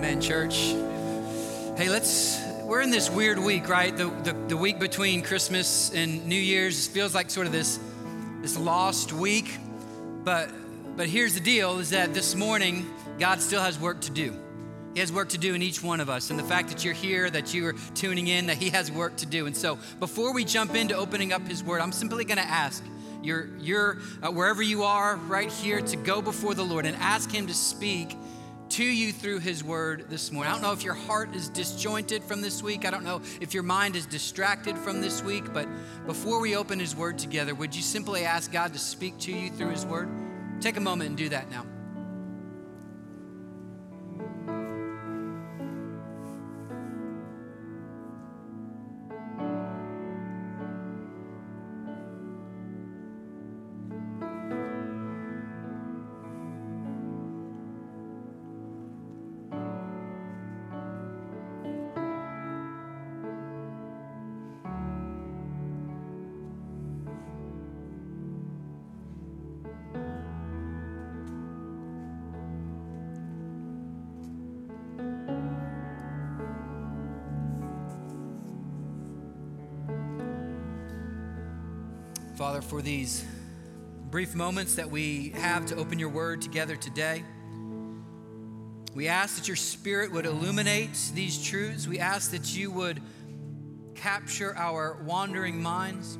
Amen, church. Hey, let's, we're in this weird week, right? The, the, the week between Christmas and New Year's feels like sort of this, this lost week. But, but here's the deal is that this morning, God still has work to do. He has work to do in each one of us. And the fact that you're here, that you are tuning in, that He has work to do. And so before we jump into opening up His Word, I'm simply going to ask you're, you're uh, wherever you are right here to go before the Lord and ask Him to speak to you through His Word this morning. I don't know if your heart is disjointed from this week. I don't know if your mind is distracted from this week, but before we open His Word together, would you simply ask God to speak to you through His Word? Take a moment and do that now. Father, for these brief moments that we have to open your word together today. We ask that your spirit would illuminate these truths. We ask that you would capture our wandering minds,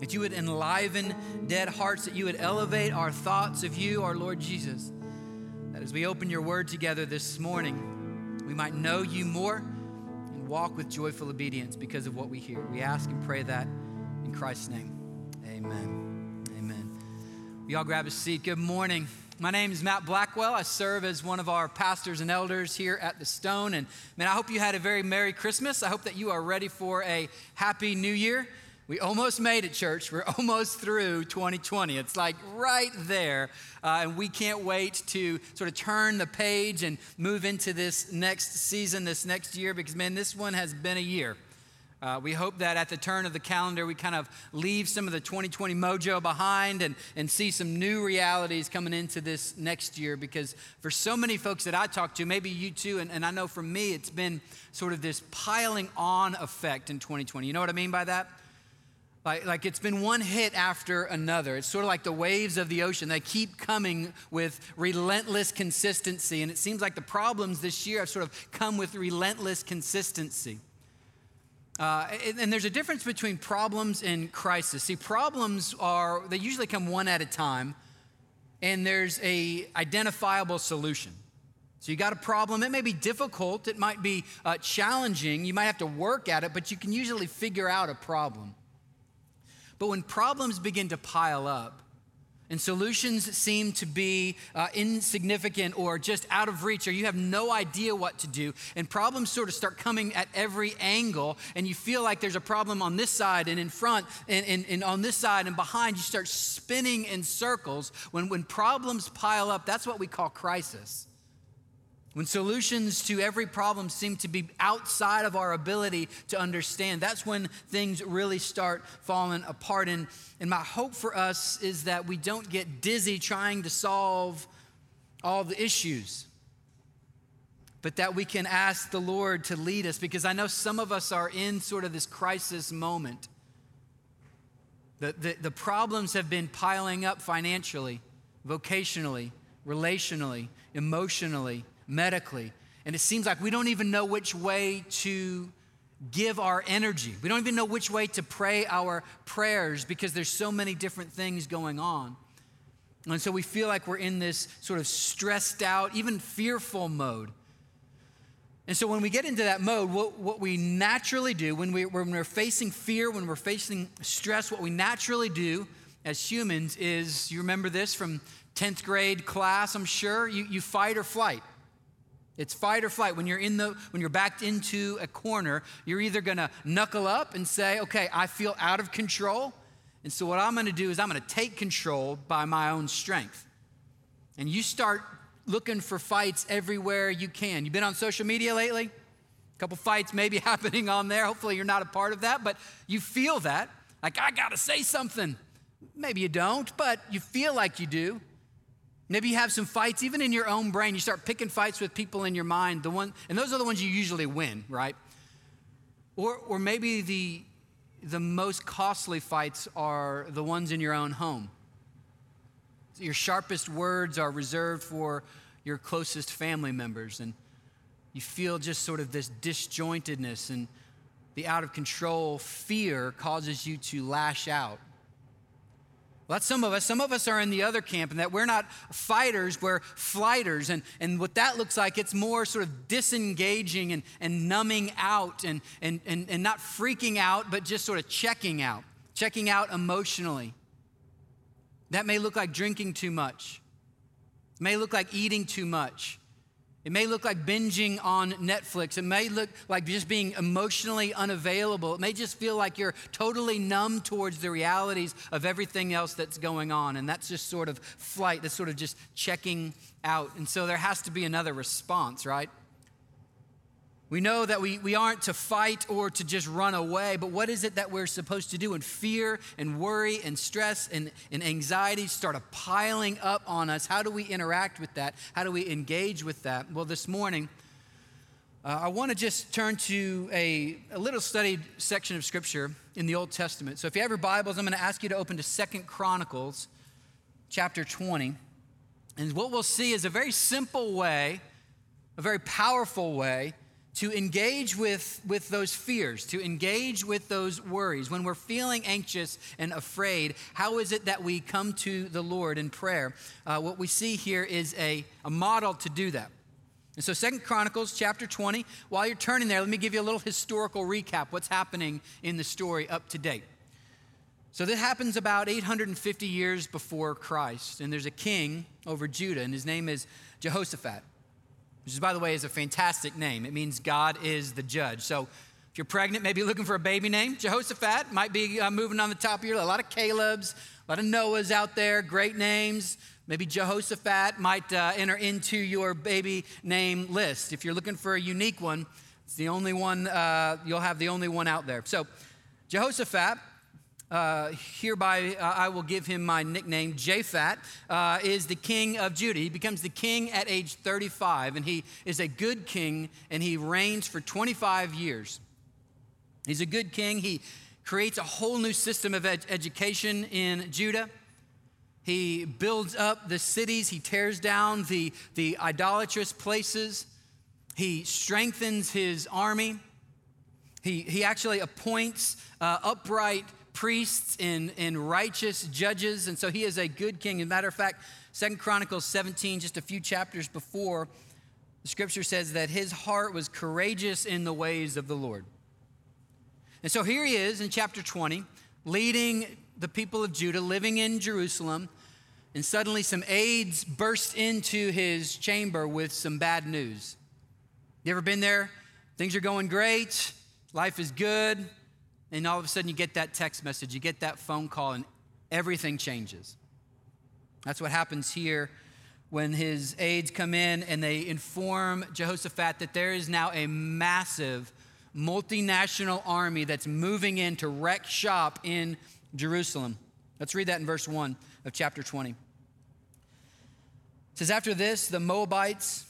that you would enliven dead hearts, that you would elevate our thoughts of you, our Lord Jesus. That as we open your word together this morning, we might know you more and walk with joyful obedience because of what we hear. We ask and pray that in Christ's name, amen. Amen. We all grab a seat. Good morning. My name is Matt Blackwell. I serve as one of our pastors and elders here at the Stone. And man, I hope you had a very Merry Christmas. I hope that you are ready for a Happy New Year. We almost made it, church. We're almost through 2020. It's like right there. Uh, and we can't wait to sort of turn the page and move into this next season, this next year, because man, this one has been a year. Uh, we hope that at the turn of the calendar, we kind of leave some of the 2020 mojo behind and, and see some new realities coming into this next year. Because for so many folks that I talk to, maybe you too, and, and I know for me, it's been sort of this piling on effect in 2020. You know what I mean by that? Like, like it's been one hit after another. It's sort of like the waves of the ocean. They keep coming with relentless consistency. And it seems like the problems this year have sort of come with relentless consistency. Uh, and, and there's a difference between problems and crisis. See, problems are, they usually come one at a time, and there's a identifiable solution. So you got a problem. It may be difficult. It might be uh, challenging. You might have to work at it, but you can usually figure out a problem. But when problems begin to pile up, and solutions seem to be uh, insignificant or just out of reach, or you have no idea what to do, and problems sort of start coming at every angle, and you feel like there's a problem on this side and in front and, and, and on this side and behind, you start spinning in circles. When, when problems pile up, that's what we call crisis. When solutions to every problem seem to be outside of our ability to understand, that's when things really start falling apart. And, and my hope for us is that we don't get dizzy trying to solve all the issues, but that we can ask the Lord to lead us because I know some of us are in sort of this crisis moment. The, the, the problems have been piling up financially, vocationally, relationally, emotionally medically. And it seems like we don't even know which way to give our energy. We don't even know which way to pray our prayers because there's so many different things going on. And so we feel like we're in this sort of stressed out, even fearful mode. And so when we get into that mode, what, what we naturally do, when, we, when we're facing fear, when we're facing stress, what we naturally do as humans is, you remember this from 10th grade class, I'm sure, you, you fight or flight. It's fight or flight. When you're in the when you're backed into a corner, you're either going to knuckle up and say, "Okay, I feel out of control." And so what I'm going to do is I'm going to take control by my own strength. And you start looking for fights everywhere you can. You've been on social media lately? A couple fights maybe happening on there. Hopefully you're not a part of that, but you feel that. Like I got to say something. Maybe you don't, but you feel like you do. Maybe you have some fights even in your own brain. You start picking fights with people in your mind, the one, and those are the ones you usually win, right? Or, or maybe the, the most costly fights are the ones in your own home. Your sharpest words are reserved for your closest family members, and you feel just sort of this disjointedness and the out of control fear causes you to lash out. Well, that's some of us. Some of us are in the other camp, and that we're not fighters, we're flighters. And, and what that looks like, it's more sort of disengaging and, and numbing out and, and, and, and not freaking out, but just sort of checking out, checking out emotionally. That may look like drinking too much, it may look like eating too much. It may look like binging on Netflix. It may look like just being emotionally unavailable. It may just feel like you're totally numb towards the realities of everything else that's going on. And that's just sort of flight, that's sort of just checking out. And so there has to be another response, right? We know that we, we aren't to fight or to just run away, but what is it that we're supposed to do? And fear and worry and stress and, and anxiety start piling up on us. How do we interact with that? How do we engage with that? Well, this morning, uh, I want to just turn to a, a little studied section of scripture in the Old Testament. So if you have your Bibles, I'm going to ask you to open to Second Chronicles chapter 20. And what we'll see is a very simple way, a very powerful way to engage with, with those fears, to engage with those worries. When we're feeling anxious and afraid, how is it that we come to the Lord in prayer? Uh, what we see here is a, a model to do that. And so Second Chronicles chapter 20, while you're turning there, let me give you a little historical recap what's happening in the story up to date. So this happens about 850 years before Christ, and there's a king over Judah, and his name is Jehoshaphat which is, by the way, is a fantastic name. It means God is the judge. So if you're pregnant, maybe looking for a baby name, Jehoshaphat might be uh, moving on the top of your, a lot of Caleb's, a lot of Noah's out there, great names. Maybe Jehoshaphat might uh, enter into your baby name list. If you're looking for a unique one, it's the only one, uh, you'll have the only one out there. So Jehoshaphat uh, hereby uh, I will give him my nickname, Japhat, uh, is the king of Judah. He becomes the king at age 35, and he is a good king, and he reigns for 25 years. He's a good king. He creates a whole new system of ed- education in Judah. He builds up the cities, he tears down the, the idolatrous places, he strengthens his army. He, he actually appoints uh, upright priests and, and righteous judges. And so he is a good king. As a matter of fact, Second Chronicles 17, just a few chapters before, the scripture says that his heart was courageous in the ways of the Lord. And so here he is in chapter 20, leading the people of Judah, living in Jerusalem. And suddenly some aides burst into his chamber with some bad news. You ever been there? Things are going great, life is good, and all of a sudden, you get that text message, you get that phone call, and everything changes. That's what happens here when his aides come in and they inform Jehoshaphat that there is now a massive multinational army that's moving in to wreck shop in Jerusalem. Let's read that in verse 1 of chapter 20. It says, After this, the Moabites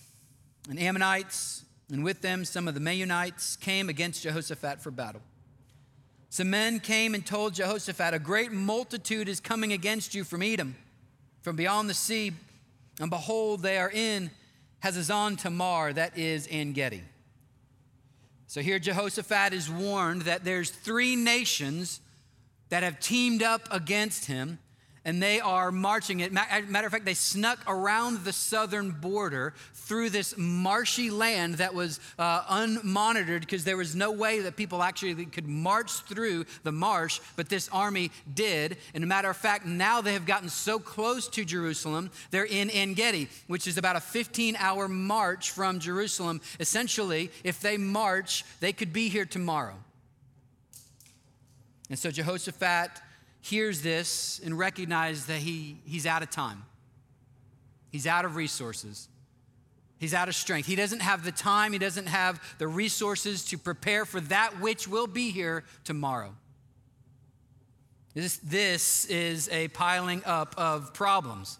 and Ammonites, and with them some of the Meunites, came against Jehoshaphat for battle. Some men came and told Jehoshaphat, A great multitude is coming against you from Edom, from beyond the sea, and behold, they are in Hazazon Tamar, that is En Gedi. So here Jehoshaphat is warned that there's three nations that have teamed up against him and they are marching it. Matter of fact, they snuck around the southern border through this marshy land that was uh, unmonitored because there was no way that people actually could march through the marsh, but this army did. And a matter of fact, now they have gotten so close to Jerusalem, they're in En Gedi, which is about a 15 hour march from Jerusalem. Essentially, if they march, they could be here tomorrow. And so Jehoshaphat hears this and recognizes that he, he's out of time. He's out of resources. He's out of strength. He doesn't have the time, he doesn't have the resources to prepare for that which will be here tomorrow. This, this is a piling up of problems.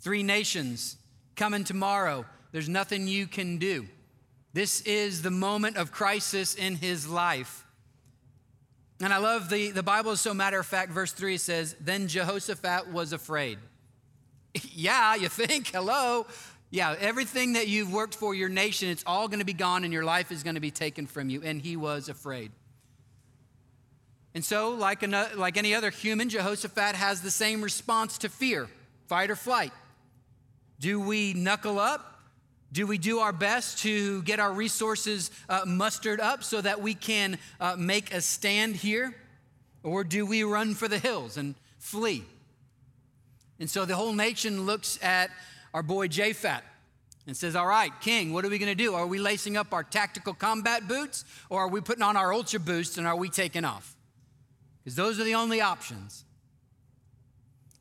Three nations coming tomorrow. There's nothing you can do. This is the moment of crisis in his life. And I love the, the Bible is so matter of fact. Verse 3 says, Then Jehoshaphat was afraid. yeah, you think, hello. Yeah, everything that you've worked for your nation, it's all going to be gone and your life is going to be taken from you. And he was afraid. And so, like, another, like any other human, Jehoshaphat has the same response to fear fight or flight. Do we knuckle up? Do we do our best to get our resources uh, mustered up so that we can uh, make a stand here? Or do we run for the hills and flee? And so the whole nation looks at our boy Japhet and says, All right, King, what are we going to do? Are we lacing up our tactical combat boots or are we putting on our ultra boost and are we taking off? Because those are the only options.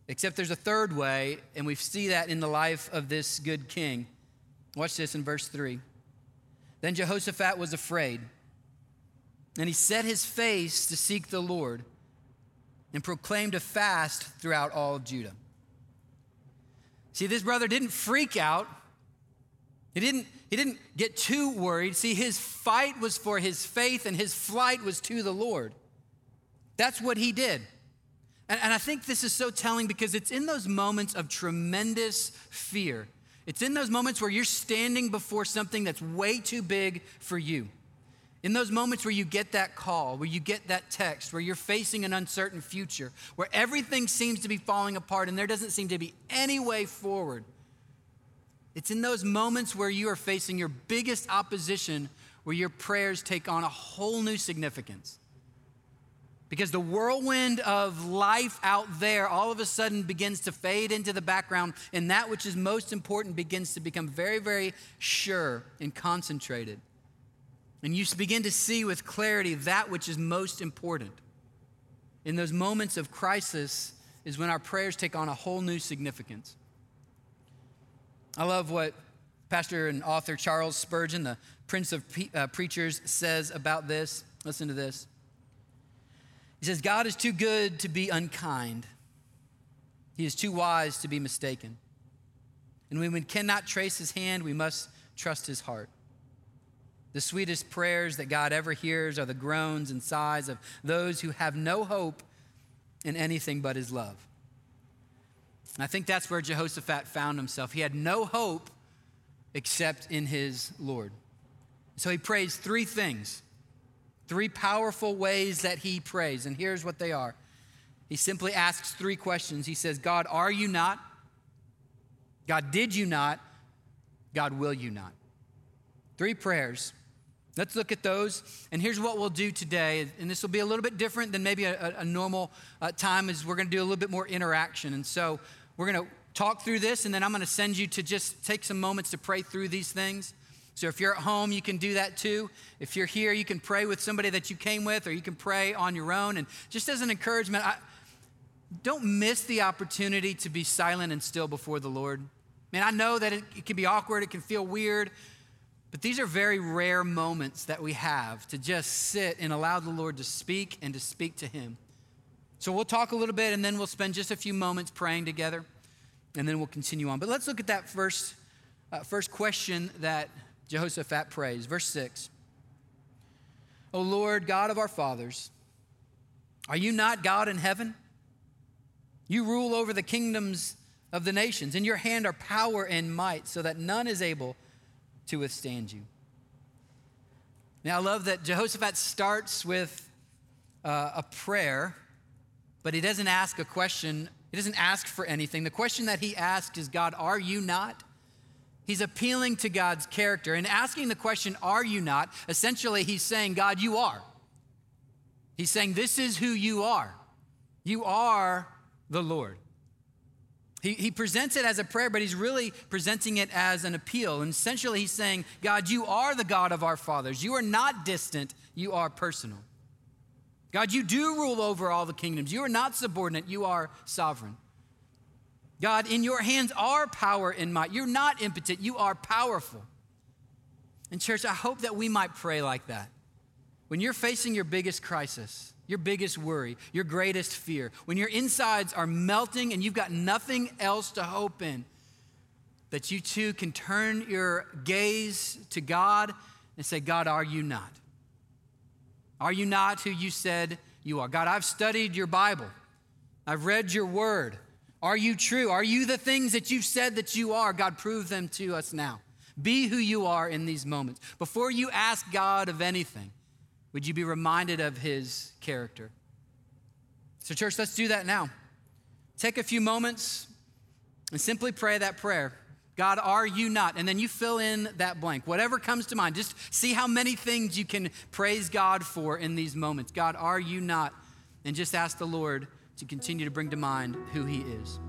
Except there's a third way, and we see that in the life of this good king. Watch this in verse 3. Then Jehoshaphat was afraid, and he set his face to seek the Lord and proclaimed a fast throughout all Judah. See, this brother didn't freak out. He didn't, he didn't get too worried. See, his fight was for his faith, and his flight was to the Lord. That's what he did. And, and I think this is so telling because it's in those moments of tremendous fear it's in those moments where you're standing before something that's way too big for you. In those moments where you get that call, where you get that text, where you're facing an uncertain future, where everything seems to be falling apart and there doesn't seem to be any way forward. It's in those moments where you are facing your biggest opposition where your prayers take on a whole new significance. Because the whirlwind of life out there all of a sudden begins to fade into the background, and that which is most important begins to become very, very sure and concentrated. And you begin to see with clarity that which is most important. In those moments of crisis is when our prayers take on a whole new significance. I love what Pastor and author Charles Spurgeon, the Prince of uh, Preachers, says about this. Listen to this. He says, God is too good to be unkind, He is too wise to be mistaken. And when we cannot trace His hand, we must trust His heart. The sweetest prayers that God ever hears are the groans and sighs of those who have no hope in anything but His love. And I think that's where Jehoshaphat found himself. He had no hope except in his Lord. So he prays three things Three powerful ways that he prays, and here's what they are. He simply asks three questions. He says, God, are you not? God, did you not? God, will you not? Three prayers. Let's look at those. And here's what we'll do today. And this will be a little bit different than maybe a, a normal uh, time, is we're going to do a little bit more interaction. And so we're going to talk through this, and then I'm going to send you to just take some moments to pray through these things. So if you're at home, you can do that too. If you're here, you can pray with somebody that you came with, or you can pray on your own. And just as an encouragement, I, don't miss the opportunity to be silent and still before the Lord. Man, I know that it, it can be awkward, it can feel weird, but these are very rare moments that we have to just sit and allow the Lord to speak and to speak to Him. So we'll talk a little bit and then we'll spend just a few moments praying together and then we'll continue on. But let's look at that first, uh, first question that Jehoshaphat prays. Verse 6 O Lord, God of our fathers, are you not God in heaven? You rule over the kingdoms of the nations. In your hand are power and might, so that none is able to withstand you. Now, I love that Jehoshaphat starts with uh, a prayer, but he doesn't ask a question. He doesn't ask for anything. The question that he asks is God, are you not? He's appealing to God's character and asking the question, Are you not? Essentially, he's saying, God, you are. He's saying, This is who you are. You are the Lord. He, he presents it as a prayer, but he's really presenting it as an appeal. And essentially, he's saying, God, you are the God of our fathers. You are not distant, you are personal. God, you do rule over all the kingdoms. You are not subordinate, you are sovereign. God, in your hands are power and might. You're not impotent, you are powerful. And, church, I hope that we might pray like that. When you're facing your biggest crisis, your biggest worry, your greatest fear, when your insides are melting and you've got nothing else to hope in, that you too can turn your gaze to God and say, God, are you not? Are you not who you said you are? God, I've studied your Bible, I've read your word. Are you true? Are you the things that you've said that you are? God, prove them to us now. Be who you are in these moments. Before you ask God of anything, would you be reminded of his character? So, church, let's do that now. Take a few moments and simply pray that prayer. God, are you not? And then you fill in that blank. Whatever comes to mind, just see how many things you can praise God for in these moments. God, are you not? And just ask the Lord to continue to bring to mind who He is.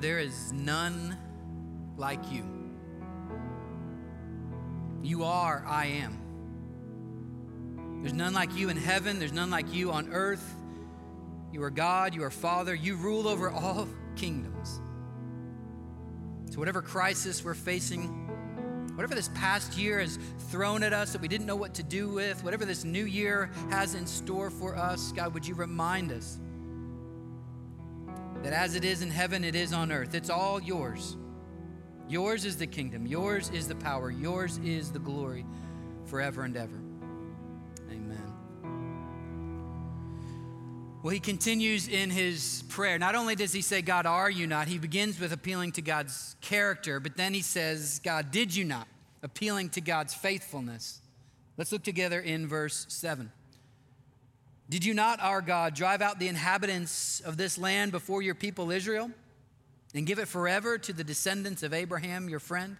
There is none like you. You are, I am. There's none like you in heaven, there's none like you on earth. You are God, you are Father, you rule over all kingdoms. So, whatever crisis we're facing, whatever this past year has thrown at us that we didn't know what to do with, whatever this new year has in store for us, God, would you remind us that as it is in heaven, it is on earth. It's all yours. Yours is the kingdom, yours is the power, yours is the glory forever and ever. Amen. Well, he continues in his prayer. Not only does he say, God, are you not? He begins with appealing to God's character, but then he says, God, did you not? Appealing to God's faithfulness. Let's look together in verse 7. Did you not, our God, drive out the inhabitants of this land before your people Israel and give it forever to the descendants of Abraham, your friend?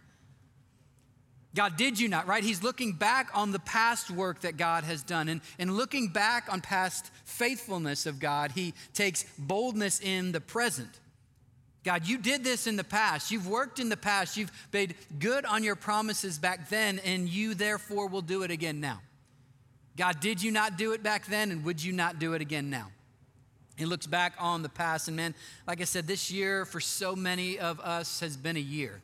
God, did you not, right? He's looking back on the past work that God has done. And, and looking back on past faithfulness of God, he takes boldness in the present. God, you did this in the past. You've worked in the past. You've made good on your promises back then, and you therefore will do it again now. God, did you not do it back then, and would you not do it again now? He looks back on the past, and man, like I said, this year for so many of us has been a year.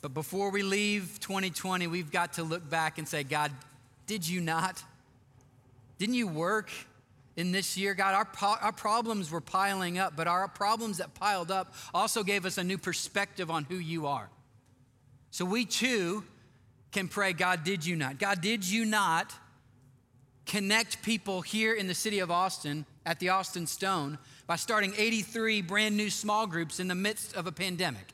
But before we leave 2020, we've got to look back and say, God, did you not? Didn't you work in this year? God, our, our problems were piling up, but our problems that piled up also gave us a new perspective on who you are. So we too can pray, God, did you not? God, did you not connect people here in the city of Austin at the Austin Stone by starting 83 brand new small groups in the midst of a pandemic.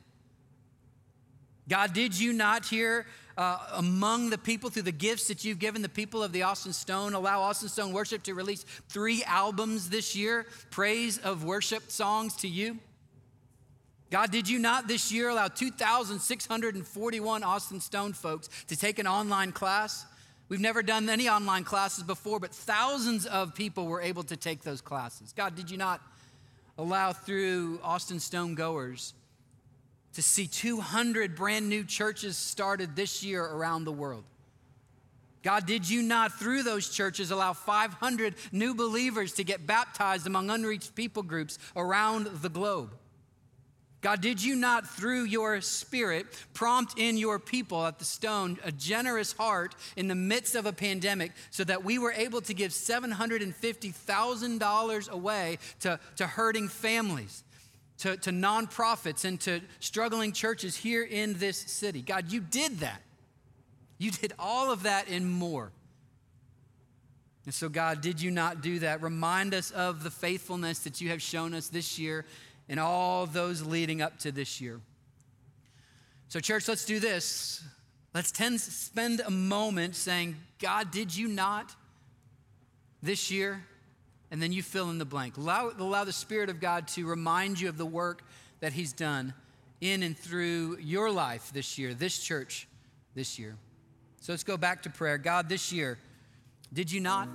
God, did you not hear uh, among the people through the gifts that you've given the people of the Austin Stone, allow Austin Stone Worship to release three albums this year, praise of worship songs to you? God, did you not this year allow 2,641 Austin Stone folks to take an online class? We've never done any online classes before, but thousands of people were able to take those classes. God, did you not allow through Austin Stone goers to see 200 brand new churches started this year around the world? God, did you not, through those churches, allow 500 new believers to get baptized among unreached people groups around the globe? God, did you not, through your spirit, prompt in your people at the stone a generous heart in the midst of a pandemic so that we were able to give $750,000 away to, to hurting families, to, to nonprofits, and to struggling churches here in this city? God, you did that. You did all of that and more. And so, God, did you not do that? Remind us of the faithfulness that you have shown us this year and all those leading up to this year. So, church, let's do this. Let's tend, spend a moment saying, God, did you not this year? And then you fill in the blank. Allow, allow the Spirit of God to remind you of the work that He's done in and through your life this year, this church this year. So let's go back to prayer. God, this year, did you not?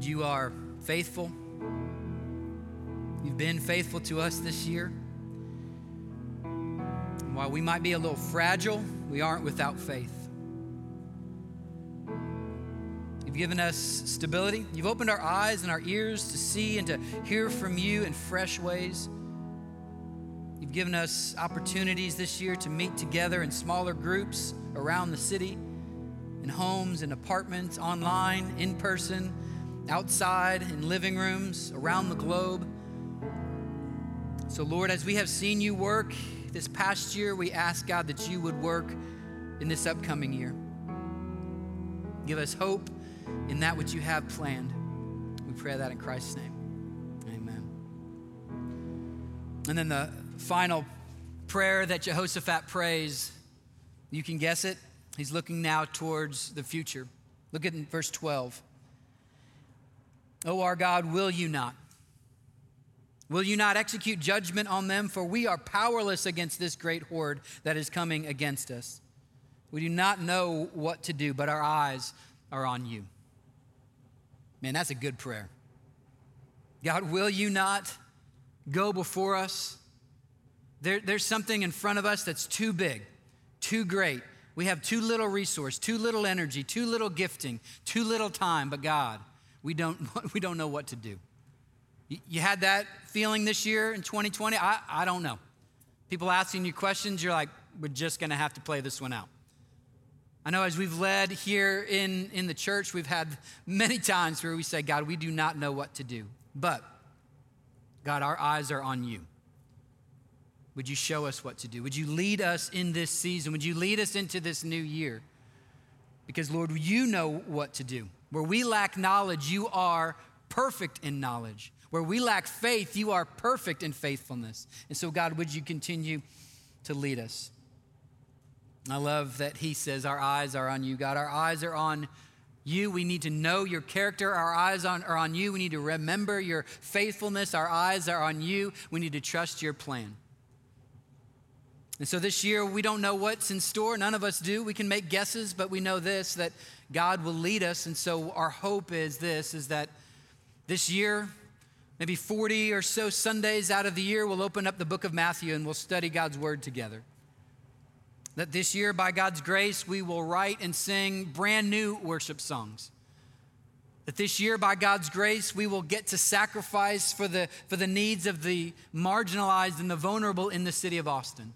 Lord, you are faithful. You've been faithful to us this year. While we might be a little fragile, we aren't without faith. You've given us stability. You've opened our eyes and our ears to see and to hear from you in fresh ways. You've given us opportunities this year to meet together in smaller groups around the city, in homes, in apartments, online, in person outside, in living rooms, around the globe. So, Lord, as we have seen you work this past year, we ask, God, that you would work in this upcoming year. Give us hope in that which you have planned. We pray that in Christ's name. Amen. And then the final prayer that Jehoshaphat prays, you can guess it. He's looking now towards the future. Look at verse 12. Oh, our God, will you not? Will you not execute judgment on them? For we are powerless against this great horde that is coming against us. We do not know what to do, but our eyes are on you. Man, that's a good prayer. God, will you not go before us? There, there's something in front of us that's too big, too great. We have too little resource, too little energy, too little gifting, too little time, but God, we don't, we don't know what to do. You had that feeling this year in 2020? I, I don't know. People asking you questions, you're like, we're just going to have to play this one out. I know as we've led here in, in the church, we've had many times where we say, God, we do not know what to do. But, God, our eyes are on you. Would you show us what to do? Would you lead us in this season? Would you lead us into this new year? Because, Lord, you know what to do. Where we lack knowledge, you are perfect in knowledge. Where we lack faith, you are perfect in faithfulness. And so, God, would you continue to lead us? I love that he says, Our eyes are on you, God. Our eyes are on you. We need to know your character. Our eyes on, are on you. We need to remember your faithfulness. Our eyes are on you. We need to trust your plan. And so this year, we don't know what's in store. None of us do. We can make guesses, but we know this that God will lead us. And so our hope is this is that this year, maybe 40 or so Sundays out of the year, we'll open up the book of Matthew and we'll study God's word together. That this year, by God's grace, we will write and sing brand new worship songs. That this year, by God's grace, we will get to sacrifice for the, for the needs of the marginalized and the vulnerable in the city of Austin.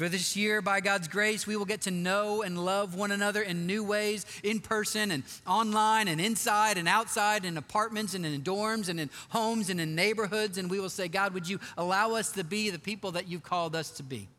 For this year, by God's grace, we will get to know and love one another in new ways, in person and online and inside and outside, in apartments and in dorms and in homes and in neighborhoods. And we will say, God, would you allow us to be the people that you've called us to be?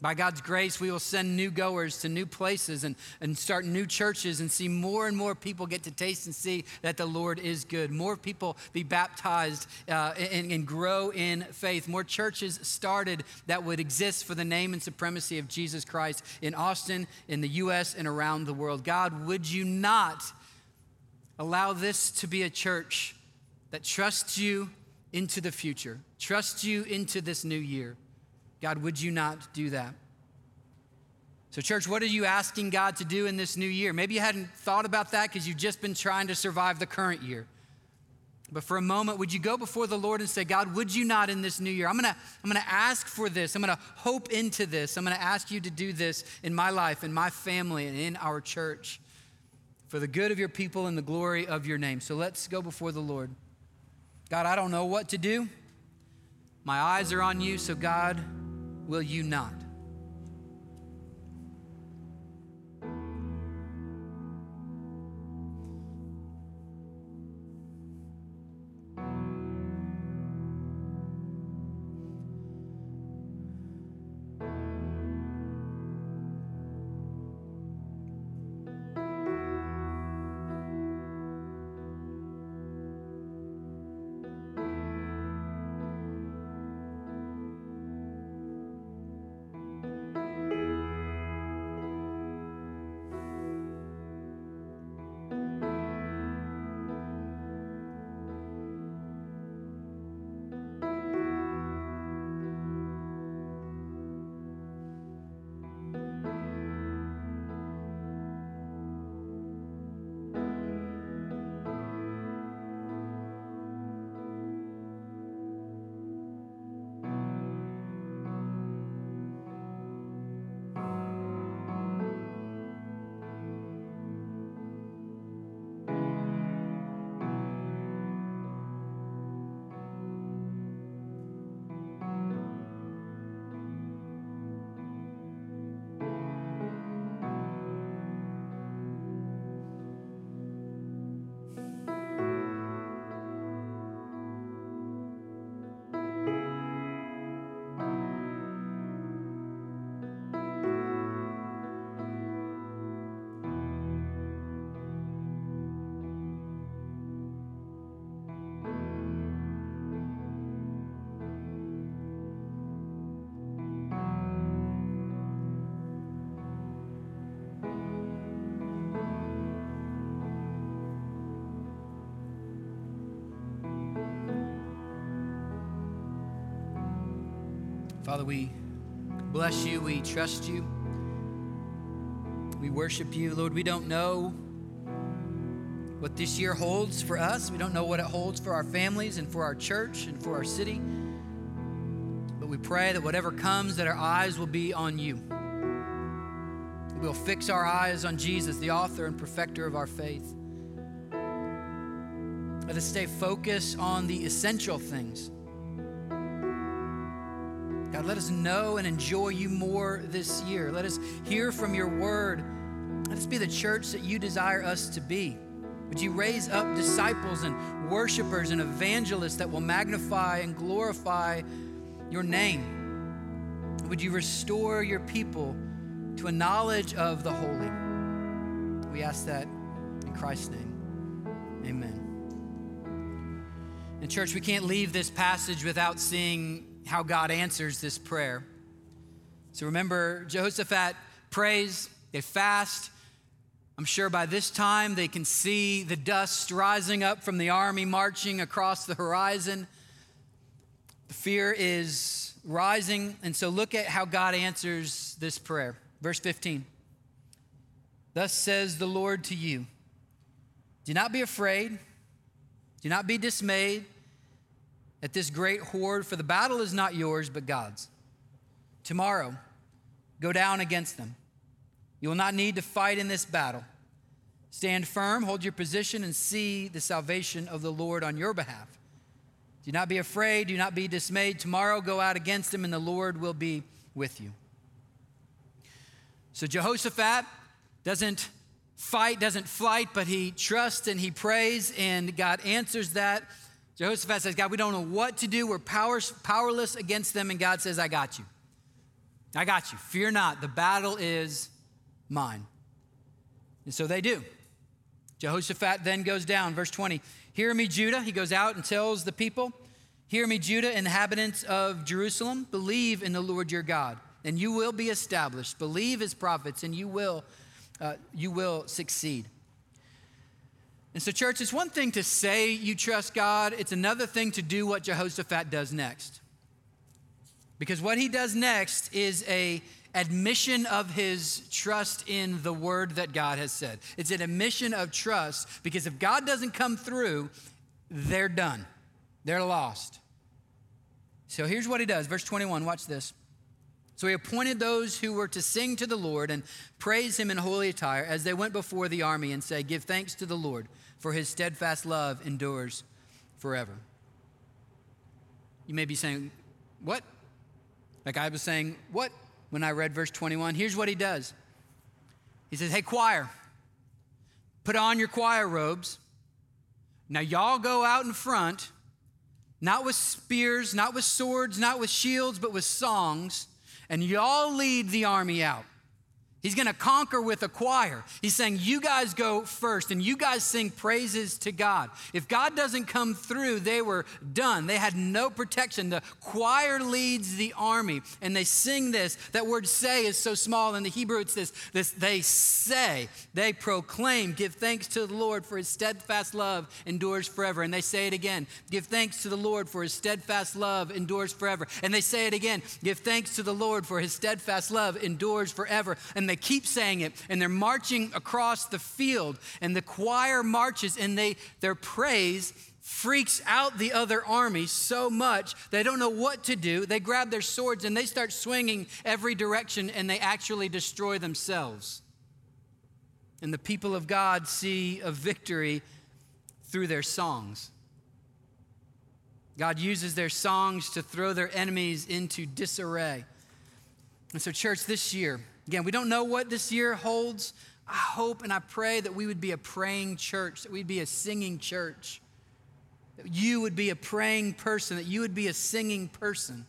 By God's grace, we will send new goers to new places and, and start new churches and see more and more people get to taste and see that the Lord is good. More people be baptized uh, and, and grow in faith. More churches started that would exist for the name and supremacy of Jesus Christ in Austin, in the U.S., and around the world. God, would you not allow this to be a church that trusts you into the future, trusts you into this new year? God, would you not do that? So, church, what are you asking God to do in this new year? Maybe you hadn't thought about that because you've just been trying to survive the current year. But for a moment, would you go before the Lord and say, God, would you not in this new year? I'm gonna, I'm gonna ask for this. I'm gonna hope into this. I'm gonna ask you to do this in my life, in my family, and in our church for the good of your people and the glory of your name. So let's go before the Lord. God, I don't know what to do. My eyes are on you, so God, will you not? Father, we bless you, we trust you, we worship you. Lord, we don't know what this year holds for us, we don't know what it holds for our families and for our church and for our city. But we pray that whatever comes, that our eyes will be on you. We'll fix our eyes on Jesus, the author and perfecter of our faith. Let us stay focused on the essential things. Let us know and enjoy you more this year. Let us hear from your word. Let us be the church that you desire us to be. Would you raise up disciples and worshipers and evangelists that will magnify and glorify your name? Would you restore your people to a knowledge of the holy? We ask that in Christ's name. Amen. And, church, we can't leave this passage without seeing how God answers this prayer. So remember, Jehoshaphat prays, they fast. I'm sure by this time they can see the dust rising up from the army marching across the horizon. The fear is rising. And so look at how God answers this prayer. Verse 15 Thus says the Lord to you Do not be afraid, do not be dismayed at this great horde, for the battle is not yours, but God's. Tomorrow, go down against them. You will not need to fight in this battle. Stand firm, hold your position, and see the salvation of the Lord on your behalf. Do not be afraid, do not be dismayed. Tomorrow, go out against them, and the Lord will be with you. So, Jehoshaphat doesn't fight, doesn't flight, but he trusts and he prays, and God answers that Jehoshaphat says, God, we don't know what to do. We're powerless against them. And God says, I got you. I got you. Fear not. The battle is mine. And so they do. Jehoshaphat then goes down. Verse 20 Hear me, Judah. He goes out and tells the people, Hear me, Judah, inhabitants of Jerusalem. Believe in the Lord your God, and you will be established. Believe his prophets, and you will, uh, you will succeed. And so, church, it's one thing to say you trust God, it's another thing to do what Jehoshaphat does next. Because what he does next is a admission of his trust in the word that God has said. It's an admission of trust because if God doesn't come through, they're done. They're lost. So here's what he does. Verse 21, watch this. So he appointed those who were to sing to the Lord and praise him in holy attire as they went before the army and say, Give thanks to the Lord, for his steadfast love endures forever. You may be saying, What? Like I was saying, What? When I read verse 21. Here's what he does He says, Hey, choir, put on your choir robes. Now, y'all go out in front, not with spears, not with swords, not with shields, but with songs and y'all lead the army out. He's going to conquer with a choir. He's saying, You guys go first and you guys sing praises to God. If God doesn't come through, they were done. They had no protection. The choir leads the army and they sing this. That word say is so small. In the Hebrew, it's this, this they say, they proclaim, give thanks to the Lord for his steadfast love endures forever. And they say it again, give thanks to the Lord for his steadfast love endures forever. And they say it again, give thanks to the Lord for his steadfast love endures forever. And they keep saying it, and they're marching across the field, and the choir marches, and they their praise freaks out the other army so much they don't know what to do. They grab their swords and they start swinging every direction, and they actually destroy themselves. And the people of God see a victory through their songs. God uses their songs to throw their enemies into disarray. And so, church, this year, Again, we don't know what this year holds. I hope and I pray that we would be a praying church, that we'd be a singing church, that you would be a praying person, that you would be a singing person,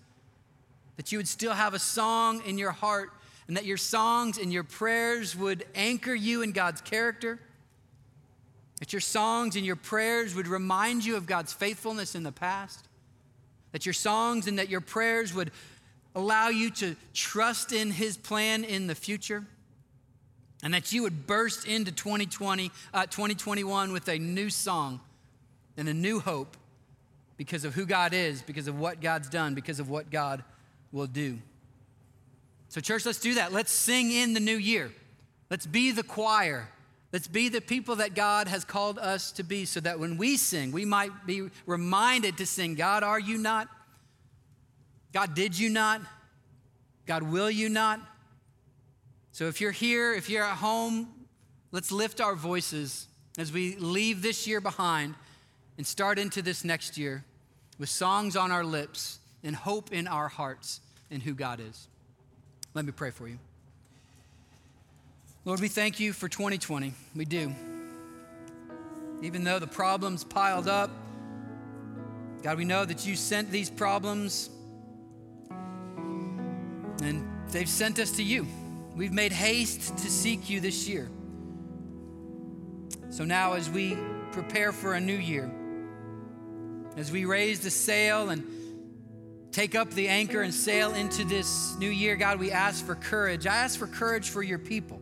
that you would still have a song in your heart, and that your songs and your prayers would anchor you in God's character, that your songs and your prayers would remind you of God's faithfulness in the past, that your songs and that your prayers would allow you to trust in His plan in the future, and that you would burst into 2020, uh, 2021 with a new song and a new hope because of who God is, because of what God's done, because of what God will do. So, church, let's do that. Let's sing in the new year. Let's be the choir. Let's be the people that God has called us to be so that when we sing, we might be reminded to sing, God, are you not? God, did you not? God, will you not? So if you're here, if you're at home, let's lift our voices as we leave this year behind and start into this next year with songs on our lips and hope in our hearts in who God is. Let me pray for you. Lord, we thank you for 2020. We do. Even though the problems piled up, God, we know that you sent these problems and they've sent us to you. We've made haste to seek you this year. So now, as we prepare for a new year, as we raise the sail and take up the anchor and sail into this new year, God, we ask for courage. I ask for courage for your people.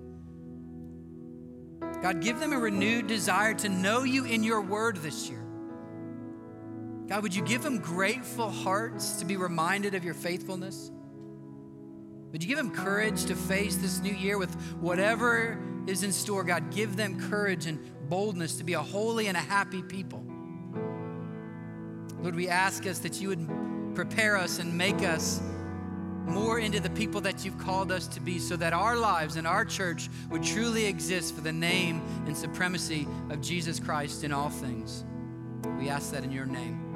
God, give them a renewed desire to know you in your word this year. God, would you give them grateful hearts to be reminded of your faithfulness? Would you give them courage to face this new year with whatever is in store? God, give them courage and boldness to be a holy and a happy people. Lord, we ask us that you would prepare us and make us more into the people that you've called us to be so that our lives and our church would truly exist for the name and supremacy of Jesus Christ in all things. We ask that in your name.